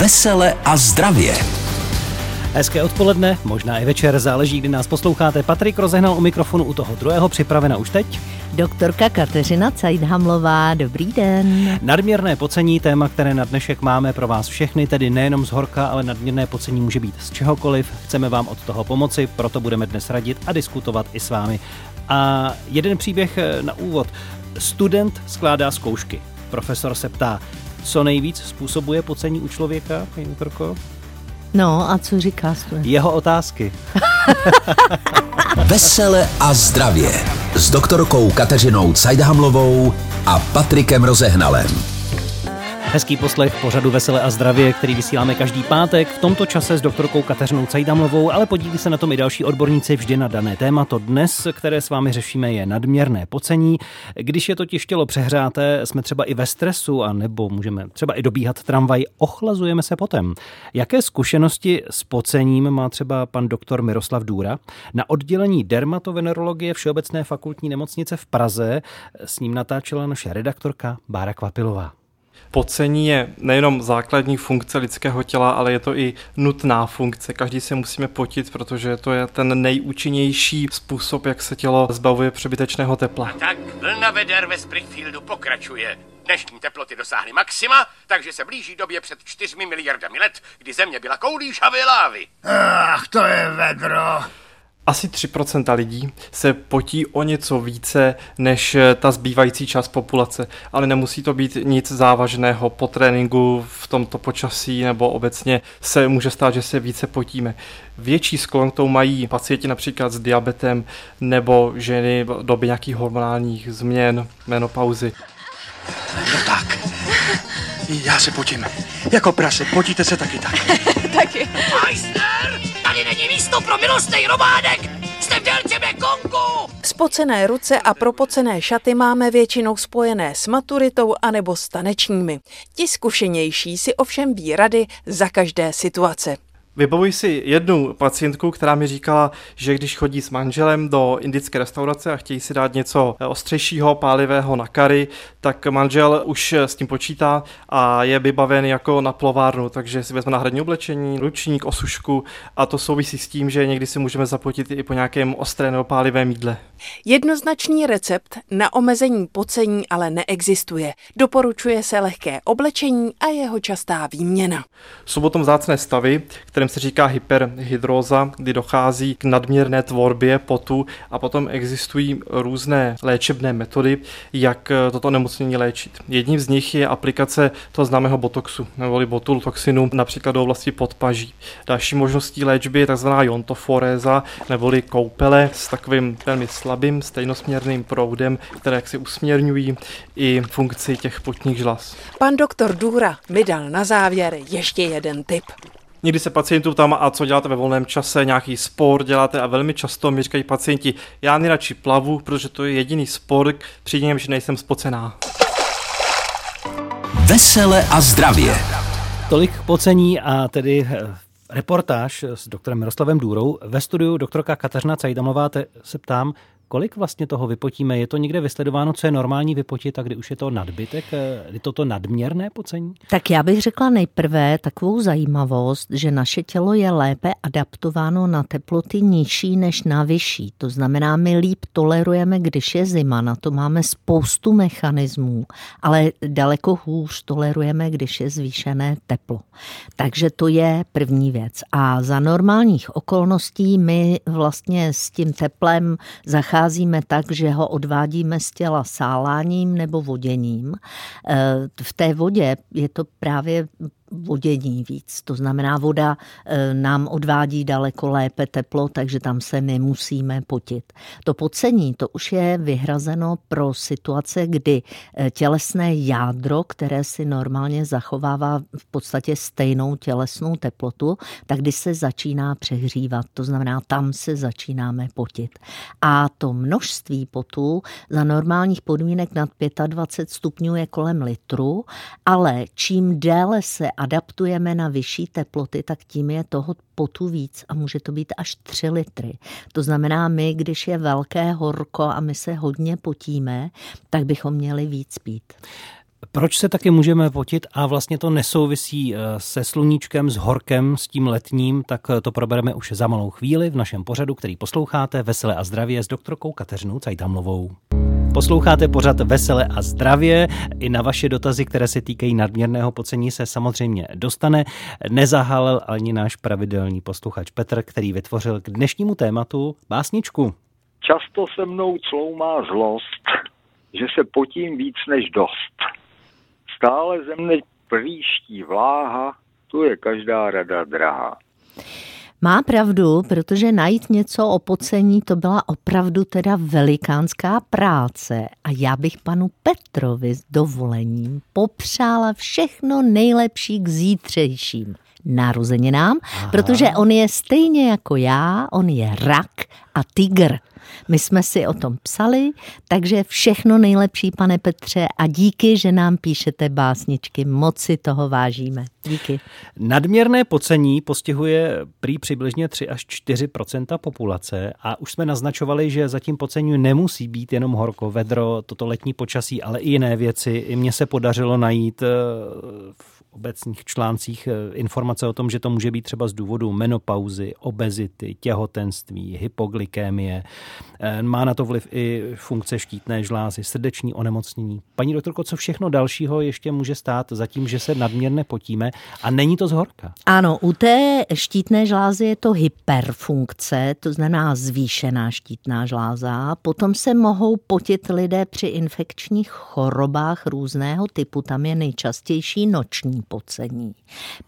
Vesele a zdravě. Hezké odpoledne, možná i večer, záleží, kdy nás posloucháte. Patrik rozehnal u mikrofonu u toho druhého, připravena už teď. Doktorka Kateřina Cajdhamlová, dobrý den. Nadměrné pocení, téma, které na dnešek máme pro vás všechny, tedy nejenom z horka, ale nadměrné pocení může být z čehokoliv. Chceme vám od toho pomoci, proto budeme dnes radit a diskutovat i s vámi. A jeden příběh eh, na úvod. Student skládá zkoušky. Profesor se ptá, co nejvíc způsobuje pocení u člověka, paní doktorko? No a co říká student? Jeho otázky. Vesele a zdravě s doktorkou Kateřinou Cajdhamlovou a Patrikem Rozehnalem. Hezký poslech pořadu Vesele a zdravě, který vysíláme každý pátek v tomto čase s doktorkou Kateřinou Cajdamlovou, ale podílí se na tom i další odborníci vždy na dané téma. To dnes, které s vámi řešíme, je nadměrné pocení. Když je totiž tělo přehráté, jsme třeba i ve stresu, a nebo můžeme třeba i dobíhat tramvaj, ochlazujeme se potem. Jaké zkušenosti s pocením má třeba pan doktor Miroslav Důra? Na oddělení dermatovenerologie Všeobecné fakultní nemocnice v Praze s ním natáčela naše redaktorka Bára Kvapilová. Pocení je nejenom základní funkce lidského těla, ale je to i nutná funkce. Každý se musíme potit, protože to je ten nejúčinnější způsob, jak se tělo zbavuje přebytečného tepla. Tak vlna veder ve Springfieldu pokračuje. Dnešní teploty dosáhly maxima, takže se blíží době před 4 miliardami let, kdy Země byla koulí žhavé lávy. Ach, to je vedro. Asi 3% lidí se potí o něco více než ta zbývající část populace, ale nemusí to být nic závažného po tréninku v tomto počasí nebo obecně se může stát, že se více potíme. Větší sklon k tomu mají pacienti například s diabetem nebo ženy v době nějakých hormonálních změn, menopauzy. No tak. Já se potím. Jako prase, potíte se taky tak. Taky. Místo pro milostný romádek! Jste v délce Mekongu! Spocené ruce a propocené šaty máme většinou spojené s maturitou anebo s tanečními. Ti zkušenější si ovšem ví rady za každé situace. Vybavuji si jednu pacientku, která mi říkala, že když chodí s manželem do indické restaurace a chtějí si dát něco ostřejšího, pálivého na kary, tak manžel už s tím počítá a je vybaven jako na plovárnu, takže si vezme náhradní oblečení, ručník, osušku a to souvisí s tím, že někdy si můžeme zapotit i po nějakém ostré nebo pálivém jídle. Jednoznačný recept na omezení pocení ale neexistuje. Doporučuje se lehké oblečení a jeho častá výměna. Jsou potom vzácné stavy, kterým se říká hyperhydróza, kdy dochází k nadměrné tvorbě potu a potom existují různé léčebné metody, jak toto onemocnění léčit. Jedním z nich je aplikace toho známého botoxu, neboli botultoxinu, například do oblasti podpaží. Další možností léčby je tzv. jontoforéza, neboli koupele s takovým velmi slabým stejnosměrným proudem, které jak si usměrňují i funkci těch potních žlas. Pan doktor Důra mi dal na závěr ještě jeden tip. Někdy se pacientů tam a co děláte ve volném čase, nějaký sport děláte a velmi často mi říkají pacienti, já nejradši plavu, protože to je jediný sport, při němž nejsem spocená. Vesele a zdravě. Tolik pocení a tedy eh, reportáž s doktorem Miroslavem Důrou. Ve studiu doktorka Kateřina Cajdamlová te- se ptám, kolik vlastně toho vypotíme? Je to někde vysledováno, co je normální vypotit a kdy už je to nadbytek? eh, Je to to nadměrné pocení? Tak já bych řekla nejprve takovou zajímavost, že naše tělo je lépe adaptováno na teploty nižší než na vyšší. To znamená, my líp tolerujeme, když je zima, na to máme spoustu mechanismů, ale daleko hůř tolerujeme, když je zvýšené teplo. Takže to je první věc. A za normálních okolností my vlastně s tím teplem zacházíme tak, že ho odvádíme z těla sáláním nebo voděním. Eh, V té vodě je to právě vodění víc. To znamená, voda eh, nám odvádí daleko lépe teplo, takže tam se nemusíme potit. To pocení, to už je vyhrazeno pro situace, kdy eh, tělesné jádro, které si normálně zachovává v podstatě stejnou tělesnou teplotu, tak když se začíná přehřívat, to znamená, tam se začínáme potit. A to množství potu za normálních podmínek nad 25 stupňů je kolem litru, ale čím déle se adaptujeme na vyšší teploty, tak tím je toho potu víc a může to být až 3 litry. To znamená, my, když je velké horko a my se hodně potíme, tak bychom měli víc pít. Proč se taky můžeme potit a vlastně to nesouvisí eh, se sluníčkem, s horkem, s tím letním, tak eh, to probereme už za malou chvíli v našem pořadu, který posloucháte Veselé a zdravě s doktorkou Kateřinou Cajtamlovou. Posloucháte pořad Vesele a zdravě. I na vaše dotazy, které se týkají nadměrného pocení, se samozřejmě dostane. Nezahalil ani náš pravidelný posluchač Petr, který vytvořil k dnešnímu tématu básničku. Často se mnou cloumá zlost, že se potím víc než dost. Stále ze mne příští vláha, tu je každá rada drahá. Má pravdu, protože najít něco o pocení to byla opravdu teda velikánská práce. A já bych panu Petrovi s dovolením popřála všechno nejlepší k zítřejším narozeninám, Aha. protože on je stejně jako já, on je rak a tygr. My jsme si o tom psali, takže všechno nejlepší, pane Petře, a díky, že nám píšete básničky. Moc si toho vážíme. Díky. Nadměrné pocení postihuje prý přibližně 3 až 4% populace a už jsme naznačovali, že zatím pocení nemusí být jenom horko, vedro, toto letní počasí, ale i jiné věci. I mně se podařilo najít eh, v obecných článcích eh, informace o tom, že to může být třeba z důvodu menopauzy, obezity, těhotenství, hypoglykémie. Eh, má na to vliv i funkce štítné žlázy, srdeční onemocnění. Paní doktorko, co všechno dalšího ještě může stát za tím, že se nadměrně potíme a není to zhorka? Ano, u té štítné žlázy je to hyperfunkce, to znamená zvýšená štítná žláza. Potom se mohou potit lidé při infekčních chorobách různého typu. Tam je nejčastější noční pocení.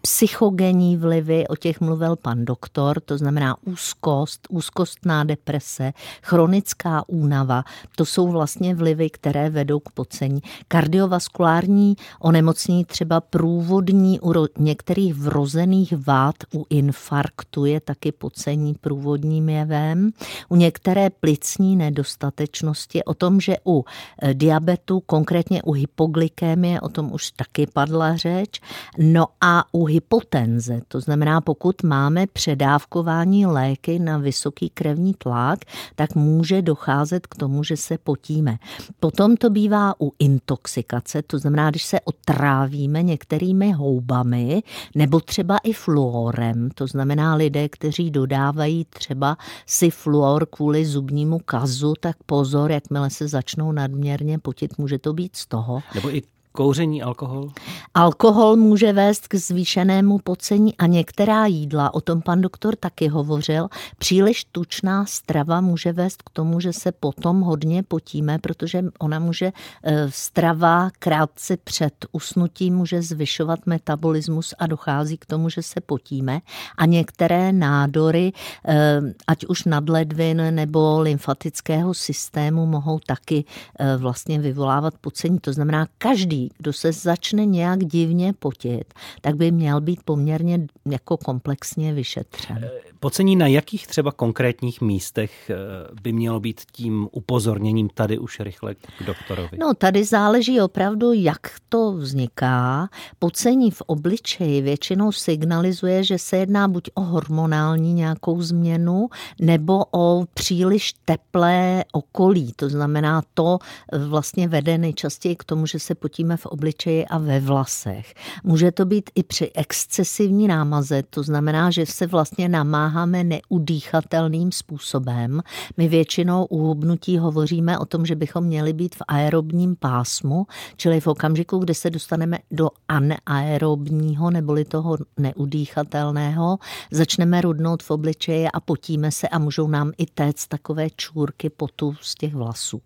Psychogenní vlivy, o těch mluvil pan doktor, to znamená úzkost, úzkostná deprese, chronická únava, to jsou vlastně vlivy, které vedou k pocení. Kardiovaskulární onemocnění, třeba průvodní u některých vrozených vád, u infarktu je taky pocení průvodním jevem, u některé plicní nedostatečnosti, o tom, že u eh, diabetu, konkrétně u hypoglykémie, o tom už taky padla řeč, No a u hypotenze, to znamená, pokud máme předávkování léky na vysoký krevní tlak, tak může docházet k tomu, že se potíme. Potom to bývá u intoxikace, to znamená, když se otrávíme některými houbami nebo třeba i fluorem, to znamená lidé, kteří dodávají třeba si fluor kvůli zubnímu kazu, tak pozor, jakmile se začnou nadměrně potit, může to být z toho. Nebo i Kouření, alkohol? Alkohol může vést k zvýšenému pocení a některá jídla, o tom pan doktor taky hovořil, příliš tučná strava může vést k tomu, že se potom hodně potíme, protože ona může eh, strava krátce před usnutím může zvyšovat metabolismus a dochází k tomu, že se potíme a některé nádory, eh, ať už nadledvin nebo lymfatického systému mohou taky eh, vlastně vyvolávat pocení. To znamená, každý kdo se začne nějak divně potit, tak by měl být poměrně jako komplexně vyšetřen. Eh, pocení na jakých třeba konkrétních místech eh, by mělo být tím upozorněním tady už rychle k doktorovi? No tady záleží opravdu, jak to vzniká. Pocení v obličeji většinou signalizuje, že se jedná buď o hormonální nějakou změnu, nebo o příliš teplé okolí. To znamená, to vlastně vede nejčastěji k tomu, že se potíme máme v obličeji a ve vlasech. Může to být i při excesivní námaze, to znamená, že se vlastně namáháme neudýchatelným způsobem. My většinou u hubnutí hovoříme o tom, že bychom měli být v aerobním pásmu, čili v okamžiku, kdy se dostaneme do anaerobního neboli toho neudýchatelného, začneme rudnout v obličeji a potíme se a můžou nám i téct takové čůrky potu z těch vlasů.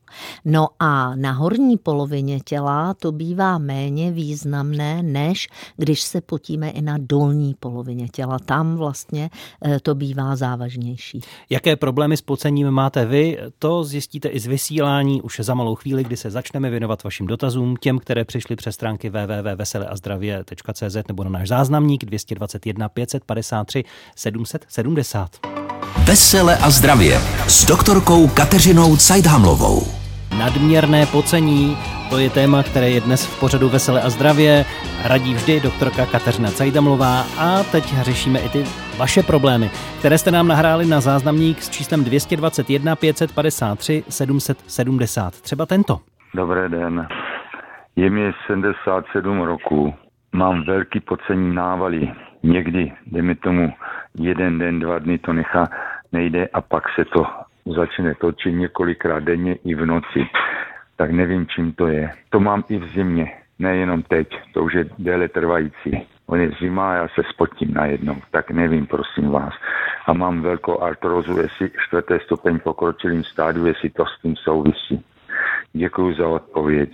No a na horní polovině těla to bývá bývá méně významné, než když se potíme i na dolní polovině těla. Tam vlastně eh, to bývá závažnější. Jaké problémy s pocením máte vy? To zjistíte i z vysílání už za malou chvíli, kdy se začneme věnovat vašim dotazům, těm, které přišly přes stránky www.veseleazdravě.cz nebo na náš záznamník 221 553 770. Vesele a zdravě s doktorkou Kateřinou Cajdhamlovou. Nadměrné pocení, to je téma, které je dnes v pořadu Vesele a zdravě. Radí vždy doktorka Kateřina Cajdamlová a teď řešíme i ty vaše problémy, které jste nám nahráli na záznamník s číslem 221 553 770. Třeba tento. Dobrý den. Je mi 77 roku, mám velký pocení návaly. Někdy, dejme tomu, jeden den, dva dny to nechá, nejde a pak se to začne točit několikrát denně i v noci. Tak nevím, čím to je. To mám i v zimě, nejenom teď, to už je déle trvající. On je zima a já se spotím najednou, tak nevím, prosím vás. A mám velkou artrozu, jestli čtvrté stupeň pokročilým stádiu, jestli to s tím souvisí. Děkuji za odpověď.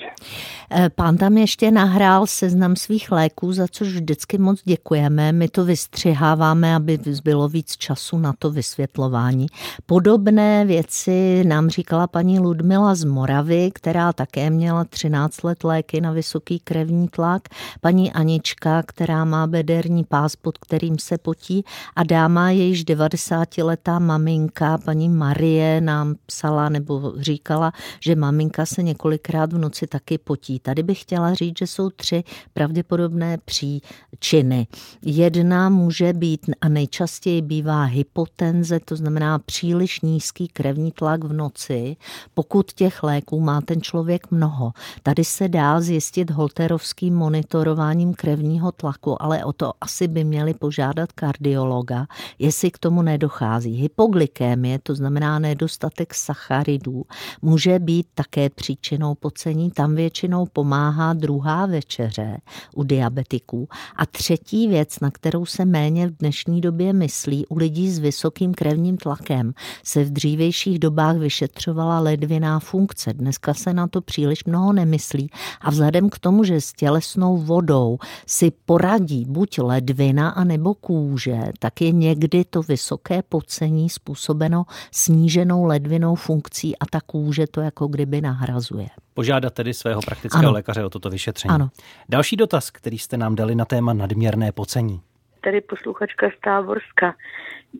Eh, pán tam ještě nahrál seznam svých léků, za což vždycky moc děkujeme. My to vystřiháváme, aby bylo víc času na to vysvětlování. Podobné věci nám říkala paní Ludmila z Moravy, která také měla 13 let léky na vysoký krevní tlak. Paní Anička, která má bederní pás, pod kterým se potí. A dáma, jejíž 90-letá maminka, paní Marie, nám psala nebo říkala, že maminka se několikrát v noci taky potí. Tady bych chtěla říct, že jsou tři pravděpodobné příčiny. Jedna může být a nejčastěji bývá hypotenze, to znamená příliš nízký krevní tlak v noci, pokud těch léků má ten člověk mnoho. Tady se dá zjistit holterovským monitorováním krevního tlaku, ale o to asi by měli požádat kardiologa, jestli k tomu nedochází. Hypoglykémie, to znamená nedostatek sacharidů, může být také příčinou pocení. Tam většinou pomáhá druhá večeře u diabetiků. A třetí věc, na kterou se méně v dnešní době myslí, u lidí s vysokým krevním tlakem se v dřívějších dobách vyšetřovala ledviná funkce. Dneska se na to příliš mnoho nemyslí a vzhledem k tomu, že s tělesnou vodou si poradí buď ledvina a nebo kůže, tak je někdy to vysoké pocení způsobeno sníženou ledvinou funkcí a ta kůže to jako kdyby nahrazuje. Požádat tedy svého praktického ano. lékaře o toto vyšetření. Ano. Další dotaz, který jste nám dali na téma nadměrné pocení. Tady posluchačka z Táborska.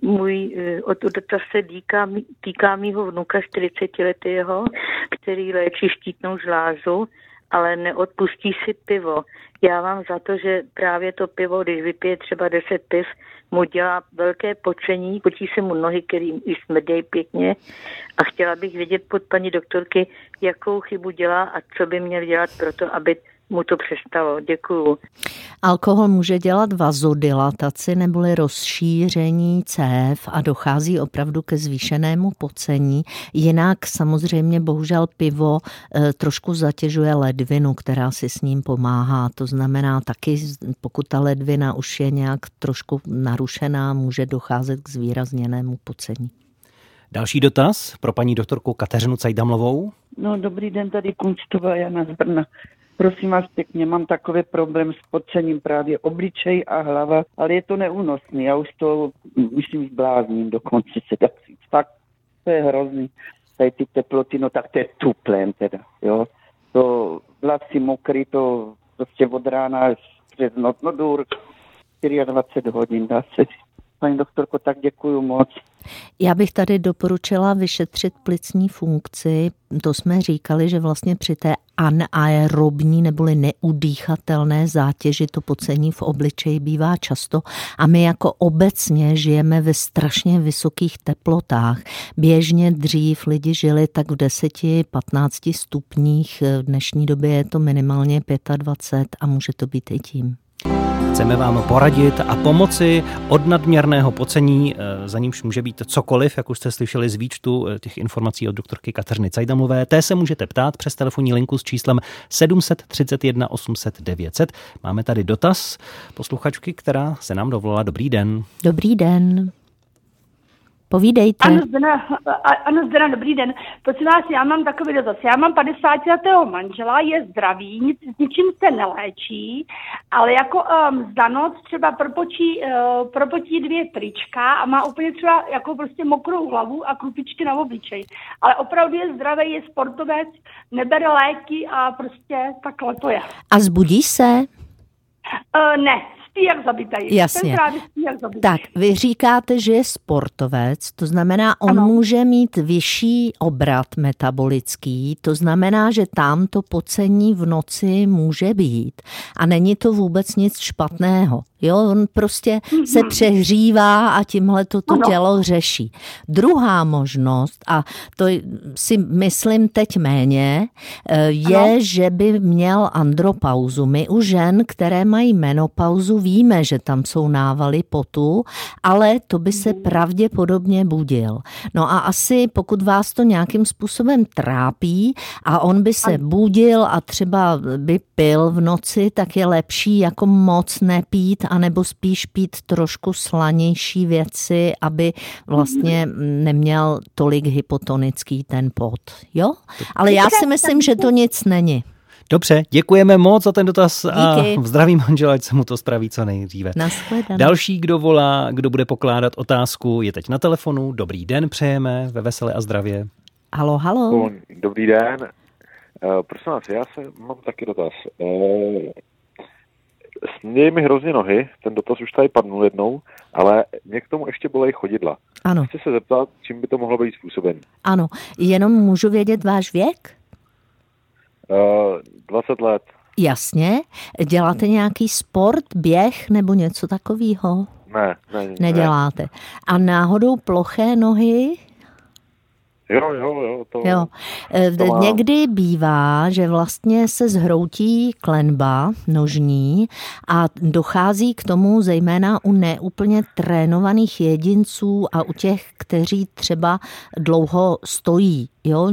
Můj eh, dotaz se týká, týká mýho vnuka 40 letého, který léčí štítnou žlázu, ale neodpustí si pivo. Já mám za to, že právě to pivo, když vypije třeba 10 piv, mu dělá velké počení, potí se mu nohy, který i smrdějí pěkně a chtěla bych vědět pod paní doktorky, jakou chybu dělá a co by měl dělat pro to, aby mu to přestalo. Děkuju. Alkohol může dělat vazodilataci neboli rozšíření cév a dochází opravdu ke zvýšenému pocení. Jinak samozřejmě bohužel pivo eh, trošku zatěžuje ledvinu, která si s ním pomáhá. To znamená taky, pokud ta ledvina už je nějak trošku narušená, může docházet k zvýrazněnému pocení. Další dotaz pro paní doktorku Kateřinu Cajdamlovou. No, dobrý den, tady Kunčtová Jana z Brna. Prosím vás pěkně, mám takový problém s podcením právě obličej a hlava, ale je to neúnosný. Já už to, myslím, zblázním dokonce se dá říct. Tak to je hrozný. Tady ty teploty, no tak to je tuplém teda, jo. To vlasy mokrý, to prostě od rána přes noc, no dur, 24 hodin, dá se říct. Paní doktorko, tak děkuju moc. Já bych tady doporučila vyšetřit plicní funkci. To jsme říkali, že vlastně při té anaerobní neboli neudýchatelné zátěži to pocení v obličeji bývá často a my jako obecně žijeme ve strašně vysokých teplotách. Běžně dřív lidi žili tak v 10-15 stupních, v dnešní době je to minimálně 25 a může to být i tím. Chceme vám poradit a pomoci od nadměrného pocení, eh, za nímž může být cokoliv, jak už jste slyšeli z výčtu eh, těch informací od doktorky Kateřiny Cajdamlové. Té se můžete ptát přes telefonní linku s číslem 731 800 900. Máme tady dotaz posluchačky, která se nám dovolala. Dobrý den. Dobrý den. Povídejte. Ano, zdena, ano, zdena, dobrý den. Prosím vás, já mám takový dotaz. Já mám 50 letého manžela, je zdravý, nic, s ničím se neléčí, ale jako um, za noc třeba propočí, uh, propotí dvě trička a má úplně třeba jako prostě mokrou hlavu a krupičky na obličej. Ale opravdu je zdravý, je sportovec, nebere léky a prostě takhle to je. A zbudí se? Uh, ne, jak zabitý. Jasně. Ten právě spí jak zabitý. Tak, vy říkáte, že je sportovec, to znamená, on Ano. může mít vyšší obrat metabolický, to znamená, že tam to pocení v noci může být. A není to vůbec nic špatného. Jo, on prostě se přehřívá a tímhle to to Ano. tělo řeší. Druhá možnost, a to si myslím teď méně, eh, je, Ano. že by měl andropauzu. My u žen, které mají menopauzu, víme, že tam jsou návaly potu, ale to by se pravděpodobně budil. No a asi pokud vás to nějakým způsobem trápí a on by se budil a třeba by pil v noci, tak je lepší jako moc nepít, anebo spíš pít trošku slanější věci, aby vlastně neměl tolik hypotonický ten pot. Jo? Ale já si myslím, že to nic není. Dobře, děkujeme moc za ten dotaz a Díky. zdraví manžela, ať se mu to spraví co nejdříve. Nashledanou. Další, kdo volá, kdo bude pokládat otázku, je teď na telefonu. Dobrý den, přejeme ve veselé a zdravě. Halo, halo. Dobrý den. Uh, prosím vás, já se mám taky dotaz. Uh, smějí mi hrozně nohy, ten dotaz už tady padnul jednou, ale mě k tomu ještě bolej chodidla. Ano, Chci se zeptat, čím by to mohlo být způsoben. ano. Jenom můžu vědět váš věk? Uh, 20 let. Jasně. Děláte nějaký sport, běh nebo něco takového? Ne, ne, ne. Neděláte. A náhodou ploché nohy? Jo, jo, jo. To, Jo. Eh, to mám. Někdy bývá, že vlastně se zhroutí klenba nožní a dochází k tomu zejména u neúplně trénovaných jedinců a u těch, kteří třeba dlouho stojí. Jo,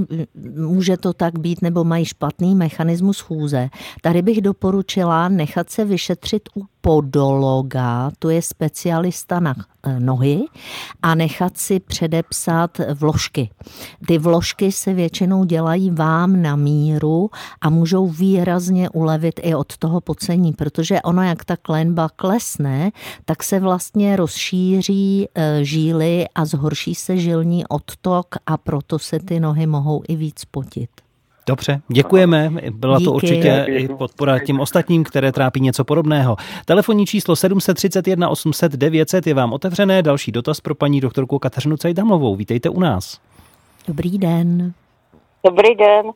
může to tak být, nebo mají špatný mechanismus chůze. Tady bych doporučila nechat se vyšetřit u podologa, to je specialista na eh, nohy, a nechat si předepsat vložky. Ty vložky se většinou dělají vám na míru a můžou výrazně ulevit i od toho pocení, protože ono, jak ta klenba klesne, tak se vlastně rozšíří eh, žíly a zhorší se žilní odtok a proto se ty nohy mohou i víc potit. Dobře, děkujeme. Byla to Díky. určitě i podpora těm ostatním, které trápí něco podobného. Telefonní číslo 731 800 900 je vám otevřené. Další dotaz pro paní doktorku Kateřinu Cajdamovou. Vítejte u nás. Dobrý den. Dobrý den,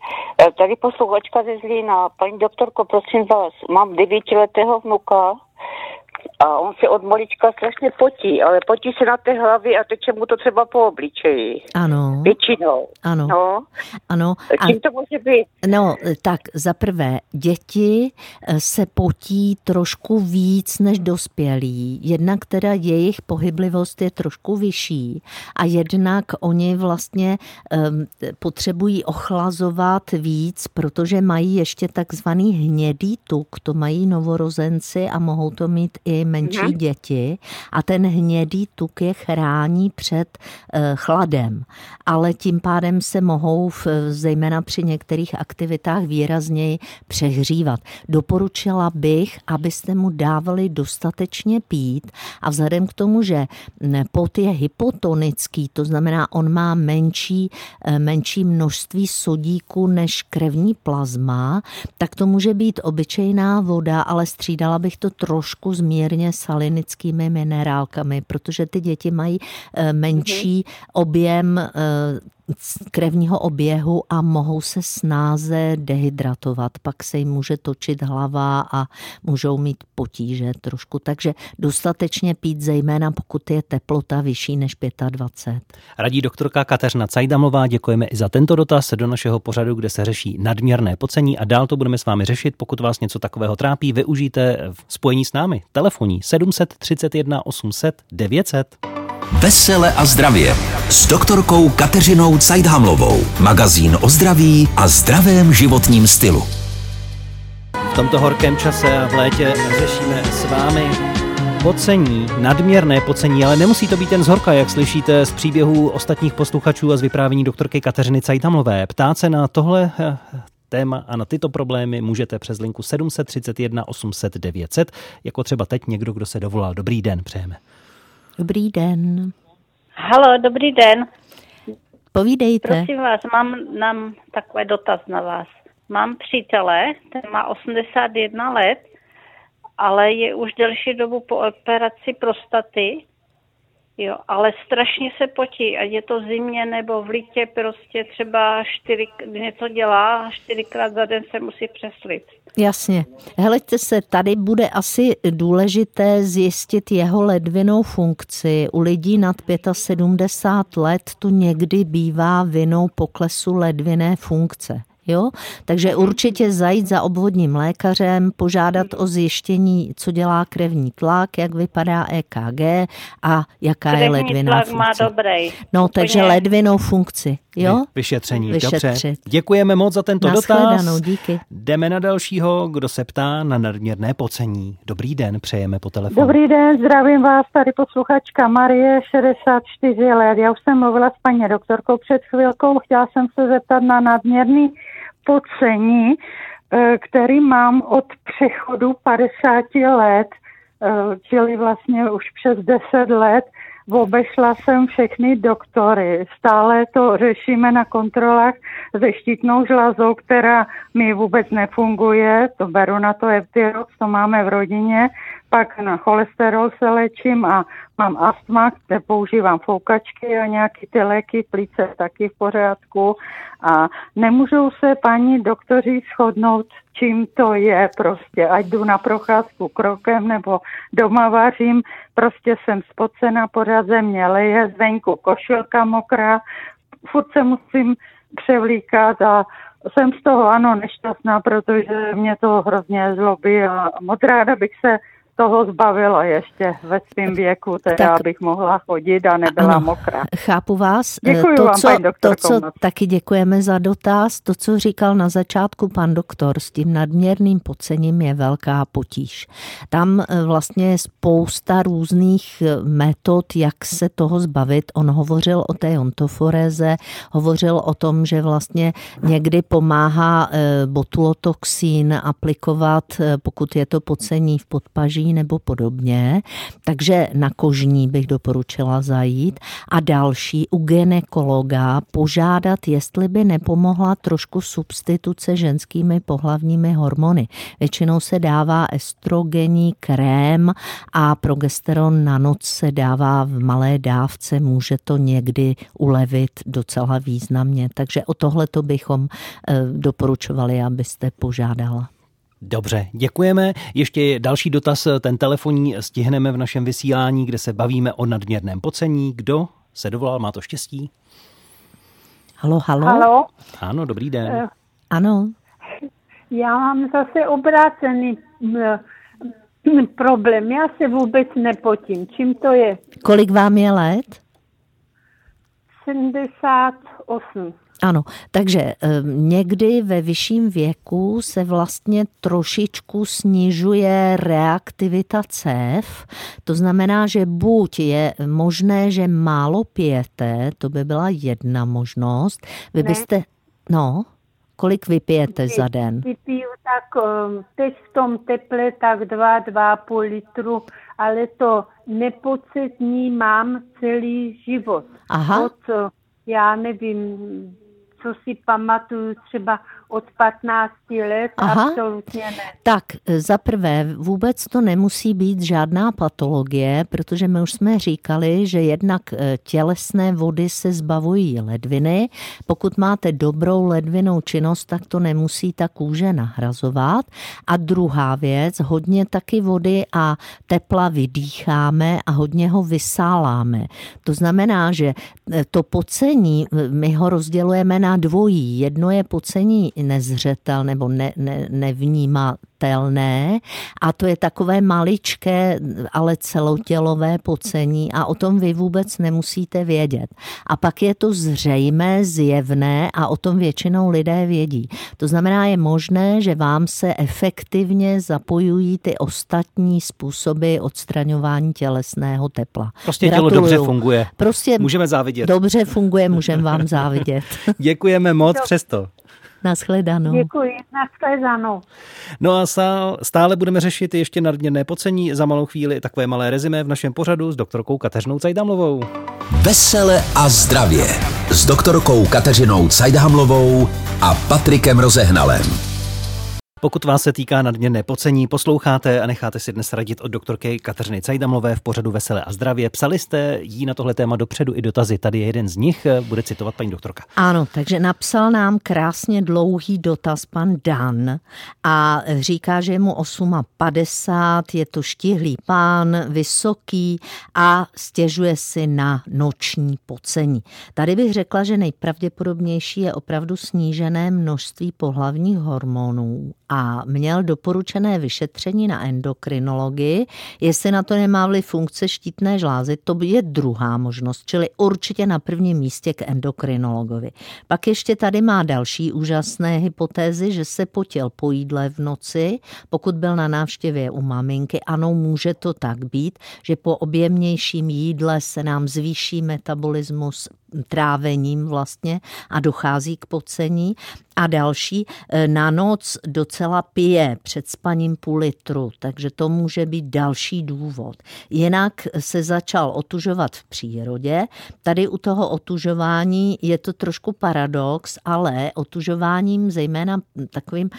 Eh, tady posluchačka ze Zlína. Paní doktorko, prosím vás, mám devítiletého vnuka a on se od malička strašně potí, ale potí se na té hlavě a teče mu to třeba po obličeji. Ano. Většinou. Ano. No, Ano. čím to může být? No, tak za prvé, děti eh, se potí trošku víc než dospělí. Jednak teda jejich pohyblivost je trošku vyšší a jednak oni vlastně um, potřebují ochlazovat víc, protože mají ještě takzvaný hnědý tuk, to mají novorozenci a mohou to mít i menší Mhm. děti a ten hnědý tuk je chrání před eh, chladem, ale tím pádem se mohou v, zejména při některých aktivitách výrazněji přehřívat. Doporučila bych, abyste mu dávali dostatečně pít a vzhledem k tomu, že pot je hypotonický, to znamená, on má menší, eh, menší množství sodíku než krevní plazma, tak to může být obyčejná voda, ale střídala bych to trošku s mírně salinickými minerálkami, protože ty děti mají eh, menší objem eh, krevního oběhu a mohou se snáze dehydratovat. Pak se jim může točit hlava a můžou mít potíže trošku. Takže dostatečně pít, zejména pokud je teplota vyšší než 25. Radí doktorka Kateřina Cajdamová, děkujeme i za tento dotaz do našeho pořadu, kde se řeší nadměrné pocení a dál to budeme s vámi řešit. Pokud vás něco takového trápí, využijte v spojení s námi telefonní 731 800 900. Vesele a zdravě s doktorkou Kateřinou Cajdhamlovou. Magazín o zdraví a zdravém životním stylu. V tomto horkém čase a v létě řešíme s vámi pocení, nadměrné pocení, ale nemusí to být jen z horka, jak slyšíte z příběhů ostatních posluchačů a z vyprávění doktorky Kateřiny Cajtamlové. Ptát se na tohle eh, téma a na tyto problémy můžete přes linku 731 800 900, jako třeba teď někdo, kdo se dovolal. Dobrý den, přejeme. Dobrý den. Halo, dobrý den. Povídejte. Prosím vás, mám nám takový dotaz na vás. Mám přítele, ten má 81 let ale je už delší dobu po operaci prostaty. Jo, ale strašně se potí, ať je to zimě nebo v lítě, prostě třeba čtyři, něco dělá, čtyřikrát za den se musí přeslit. Jasně. Hleďte se, tady bude asi důležité zjistit jeho ledvinou funkci. U lidí nad 75 let to někdy bývá vinou poklesu ledviné funkce. Jo? Takže určitě zajít za obvodním lékařem, požádat o zjištění, co dělá krevní tlak, jak vypadá EKG a jaká krevní je ledviná tlak funkce. má dobrý. No, Úplně. takže ledvinou funkci. Jo? Vyšetření, Vyšetřit. dobře. Děkujeme moc za tento dotaz. díky. Jdeme na dalšího, kdo se ptá na nadměrné pocení. Dobrý den, přejeme po telefonu. Dobrý den, zdravím vás, tady posluchačka Marie, 64 let. Já už jsem mluvila s paní doktorkou před chvilkou, chtěla jsem se zeptat na nadměrný pocení, eh, který mám od přechodu 50 let, eh, čili vlastně už přes 10 let. Obešla jsem všechny doktory. Stále to řešíme na kontrolách se štítnou žlazou, která mi vůbec nefunguje. To beru na to Eutirox, to máme v rodině. Pak na cholesterol se léčím a mám astma, kde používám foukačky a nějaký ty léky, plíce taky v pořádku. A nemůžou se paní doktoři shodnout, čím to je prostě. Ať jdu na procházku krokem nebo doma vařím, prostě jsem spocena, pořád země leje, zvenku košilka mokrá, furt se musím převlíkat a jsem z toho ano nešťastná, protože mě to hrozně zlobí a moc ráda bych se toho zbavila ještě ve svém věku, teda tak, abych mohla chodit a nebyla ano, mokrá. Chápu vás. Děkuji to, vám, co, to, co moc. taky děkujeme za dotaz, to, co říkal na začátku pan doktor, s tím nadměrným podcením je velká potíž. Tam eh, vlastně je spousta různých eh, metod, jak se toho zbavit. On hovořil o té ontoforeze, hovořil o tom, že vlastně někdy pomáhá botulotoxín aplikovat, pokud je to pocení v podpaží nebo podobně. Takže na kožní bych doporučila zajít. A další u ginekologa požádat, jestli by nepomohla trošku substituce ženskými pohlavními hormony. Většinou se dává estrogenní krém a progesteron na noc se dává v malé dávce. Může to někdy ulevit docela významně. Takže o tohle to bychom doporučovali, abyste požádala. Dobře, děkujeme. Ještě další dotaz, ten telefonní stihneme v našem vysílání, kde se bavíme o nadměrném pocení. Kdo se dovolal, má to štěstí? Halo, halo. Halo? Ano, dobrý den. Eh, Ano. Já mám zase obrácený m, problém. Já se vůbec nepotím. Čím to je? Kolik vám je let? 78. Ano, takže někdy ve vyšším věku se vlastně trošičku snižuje reaktivita cév. To znamená, že buď je možné, že málo pijete, to by byla jedna možnost. Vy Ne. byste, no, kolik vypijete za den? Vypiju tak um, teď v tom teple tak dva, dva půl litru, ale to nepocitní mám celý život. Aha. Od, uh, já nevím, co si pamatuju, třeba od 15 let, Aha. absolutně ne. Tak za prvé, vůbec to nemusí být žádná patologie, protože my už jsme říkali, že jednak eh, tělesné vody se zbavují ledviny. Pokud máte dobrou ledvinou činnost, tak to nemusí ta kůže nahrazovat. A druhá věc, hodně taky vody a tepla vydýcháme a hodně ho vysáláme. To znamená, že eh, to pocení, my ho rozdělujeme na dvojí. Jedno je pocení nezřetel nebo ne, ne, nevnímatelné a to je takové maličké, ale celotělové pocení a o tom vy vůbec nemusíte vědět. A pak je to zřejmé, zjevné a o tom většinou lidé vědí. To znamená, je možné, že vám se efektivně zapojují ty ostatní způsoby odstraňování tělesného tepla. Prostě tělo Gratuluju. dobře funguje. Prostě Můžeme závidět. Dobře funguje, můžeme vám závidět. Děkujeme moc přesto. Naschledanou. Děkuji, nashledanou. No a stále budeme řešit ještě nadměrné pocení. Za malou chvíli takové malé rezime v našem pořadu s doktorkou Kateřinou Cajdamlovou. Vesele a zdravě s doktorkou Kateřinou Cajdhamlovou a Patrikem Rozehnalem. Pokud vás se týká nadměrné pocení, posloucháte a necháte si dnes radit od doktorky Kateřiny Cajdamlové v pořadu Veselé a zdravě. Psali jste jí na tohle téma dopředu i dotazy. Tady je jeden z nich, bude citovat paní doktorka. Ano, takže napsal nám krásně dlouhý dotaz pan Dan a říká, že je mu 58, je to štihlý pán, vysoký a stěžuje si na noční pocení. Tady bych řekla, že nejpravděpodobnější je opravdu snížené množství pohlavních hormonů a měl doporučené vyšetření na endokrinologii, jestli na to nemá vliv funkce štítné žlázy, to je druhá možnost, čili určitě na prvním místě k endokrinologovi. Pak ještě tady má další úžasné hypotézy, že se potěl po jídle v noci, pokud byl na návštěvě u maminky. Ano, může to tak být, že po objemnějším jídle se nám zvýší metabolismus trávením vlastně a dochází k pocení. A další, e, na noc docela pije před spaním půl litru, takže to může být další důvod. Jinak se začal otužovat v přírodě. Tady u toho otužování je to trošku paradox, ale otužováním zejména takovým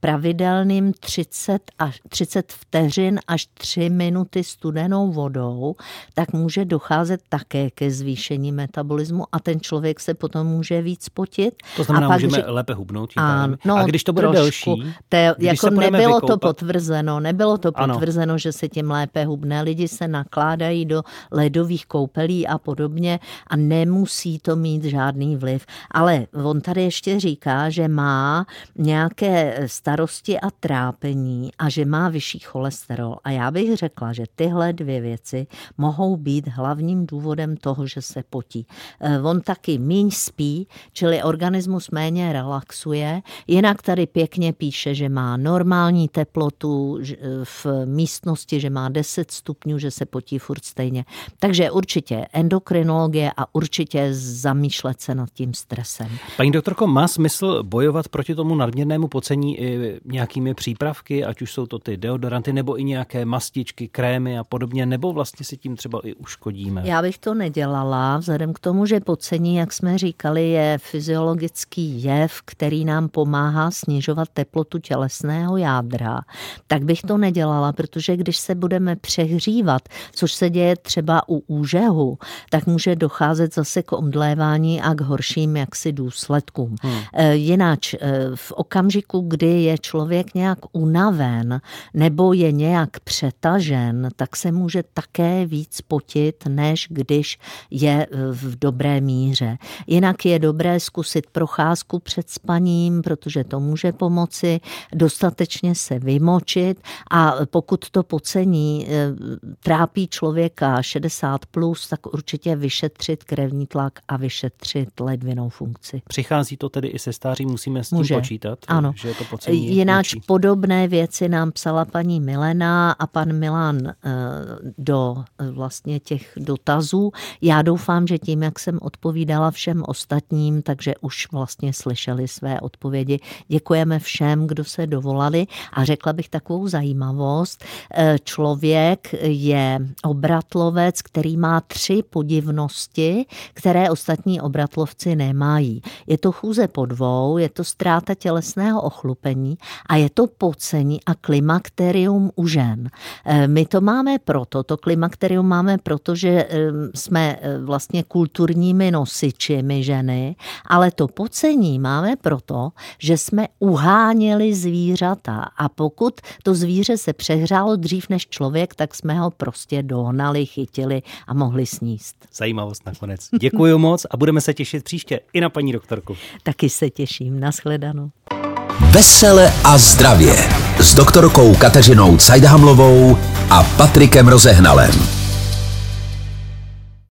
pravidelným 30, až, 30 vteřin až 3 minuty studenou vodou, tak může docházet také ke zvýšení metabolismu a ten člověk se potom může víc potit. To znamená, a pak, můžeme že... lépe hubnout. A, no, a když to bude trošku, delší, te, jako nebylo vykoupat... to potvrzeno, nebylo to Ano. potvrzeno, že se tím lépe hubne. Lidi se nakládají do ledových koupelí a podobně a nemusí to mít žádný vliv. Ale on tady ještě říká, že má nějaké starosti a trápení a že má vyšší cholesterol. A já bych řekla, že tyhle dvě věci mohou být hlavním důvodem toho, že se potí. Eh, On taky míň spí, čili organismus méně relaxuje. Jinak tady pěkně píše, že má normální teplotu že- v místnosti, že má 10 stupňů, že se potí furt stejně. Takže určitě endokrinologie a určitě zamýšlet se nad tím stresem. Paní doktorko, má smysl bojovat proti tomu nadměrnému pocení i nějakými přípravky, ať už jsou to ty deodoranty, nebo i nějaké mastičky, krémy a podobně, nebo vlastně si tím třeba i uškodíme? Já bych to nedělala, vzhledem k tomu, že pocení, jak jsme říkali, je fyziologický jev, který nám pomáhá snižovat teplotu tělesného jádra, tak bych to nedělala, protože když se budeme přehřívat, což se děje třeba u úžehu, tak může docházet zase k omdlévání a k horším jaksi důsledkům. Hmm. Eh, Jináč eh, v okamžiku, kdy je člověk nějak unaven nebo je nějak přetažen, tak se může také víc potit, než když je eh, v dobré míře. Jinak je dobré zkusit procházku před spaním, protože to může pomoci, dostatečně se vymočit a pokud to pocení eh, trápí člověka 60+, plus, tak určitě vyšetřit krevní tlak a vyšetřit ledvinou funkci. Přichází to tedy i se stáří, musíme s tím Může. počítat, Ano. že to pocení Jináč větší. podobné věci nám psala paní Milena a pan Milan eh, do eh, vlastně těch dotazů. Já doufám, že tím, jak jsem odpovídala všem ostatním, takže už vlastně slyšeli své odpovědi. Děkujeme všem, kdo se dovolali a řekla bych takovou zajímavost. Eh, Člověk je obratlovec, který má tři podivnosti, které ostatní obratlovci nemají. Je to chůze po dvou, je to ztráta tělesného ochlupení a je to pocení a klimakterium u žen. Eh, My to máme proto, to klimakterium máme proto, že eh, jsme vlastně kulturními nosiči, my ženy, ale to pocení máme proto, že jsme uháněli zvířata a pokud to zvíře se přehrálo dřív než člověk, tak jsme ho prostě dohnali, chytili a mohli sníst. Zajímavost nakonec. Děkuji moc a budeme se těšit příště i na paní doktorku. Taky se těším. Naschledanou. Vesele a zdravě s doktorkou Kateřinou Cajdhamlovou a Patrikem Rozehnalem.